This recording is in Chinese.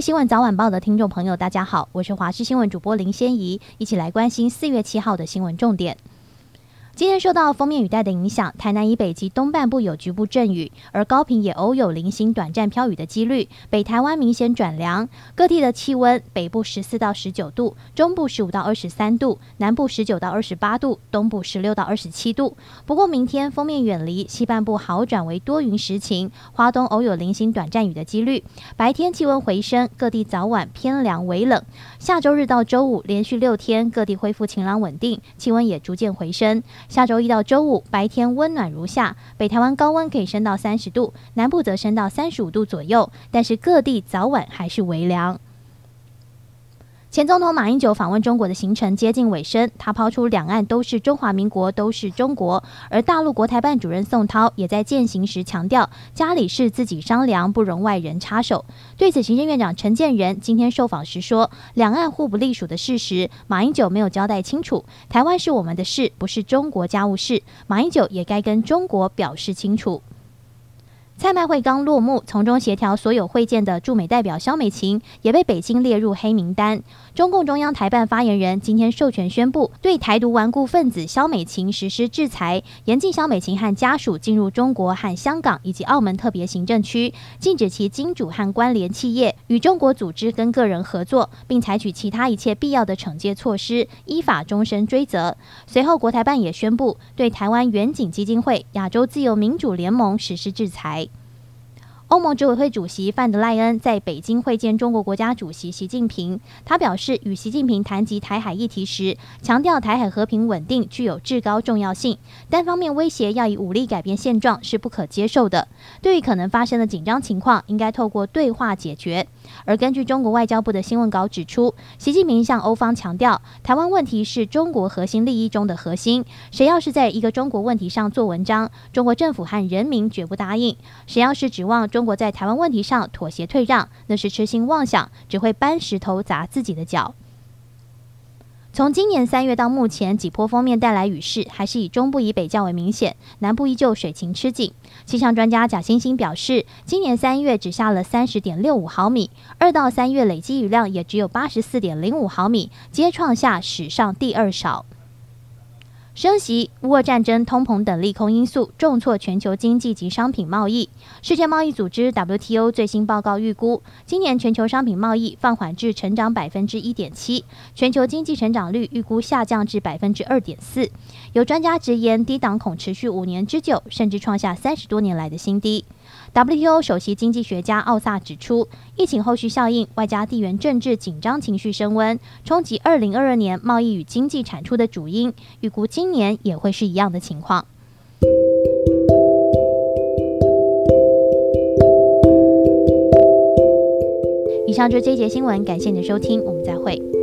新闻早晚报的听众朋友，大家好，我是华视新闻主播林仙怡，一起来关心四月七号的新闻重点。今天受到锋面雨带的影响，台南以北及东半部有局部阵雨，而高屏也偶有零星短暂飘雨的几率。北台湾明显转凉，各地的气温：北部十四到十九度，中部十五到二十三度，南部十九到二十八度，东部十六到二十七度。不过明天锋面远离，西半部好转为多云时晴，花东偶有零星短暂雨的几率。白天气温回升，各地早晚偏凉微冷。下周日到周五连续六天，各地恢复晴朗稳定，气温也逐渐回升。下周一到周五白天温暖如夏，北台湾高温可以升到三十度，南部则升到三十五度左右，但是各地早晚还是微凉。前总统马英九访问中国的行程接近尾声，他抛出两岸都是中华民国，都是中国。而大陆国台办主任宋涛也在践行时强调，家里事自己商量，不容外人插手。对此，行政院长陈建仁今天受访时说，两岸互不隶属的事实，马英九没有交代清楚。台湾是我们的事，不是中国家务事，马英九也该跟中国表示清楚。蔡麦会刚落幕，从中协调所有会见的驻美代表肖美琴也被北京列入黑名单。中共中央台办发言人今天授权宣布，对台独顽固分子肖美琴实施制裁，严禁肖美琴和家属进入中国和香港以及澳门特别行政区，禁止其金主和关联企业与中国组织跟个人合作，并采取其他一切必要的惩戒措施，依法终身追责。随后，国台办也宣布对台湾远景基金会、亚洲自由民主联盟实施制裁。欧盟执委会主席范德赖恩在北京会见中国国家主席习近平。他表示，与习近平谈及台海议题时，强调台海和平稳定具有至高重要性，单方面威胁要以武力改变现状是不可接受的。对于可能发生的紧张情况，应该透过对话解决。而根据中国外交部的新闻稿指出，习近平向欧方强调，台湾问题是中国核心利益中的核心。谁要是在一个中国问题上做文章，中国政府和人民绝不答应。谁要是指望中中国在台湾问题上妥协退让，那是痴心妄想，只会搬石头砸自己的脚。从今年三月到目前，几波锋面带来雨势，还是以中部以北较为明显，南部依旧水情吃紧。气象专家贾欣欣表示，今年三月只下了三十点六五毫米，二到三月累计雨量也只有八十四点零五毫米，皆创下史上第二少。升息、乌俄战争、通膨等利空因素重挫全球经济及商品贸易。世界贸易组织 WTO 最新报告预估，今年全球商品贸易放缓至成长百分之一点七，全球经济成长率预估下降至百分之二点四。有专家直言，低档恐持续五年之久，甚至创下三十多年来的新低。WTO 首席经济学家奥萨指出，疫情后续效应外加地缘政治紧张情绪升温，冲击二零二二年贸易与经济产出的主因，预估今年也会是一样的情况。以上就是这一节新闻，感谢你的收听，我们再会。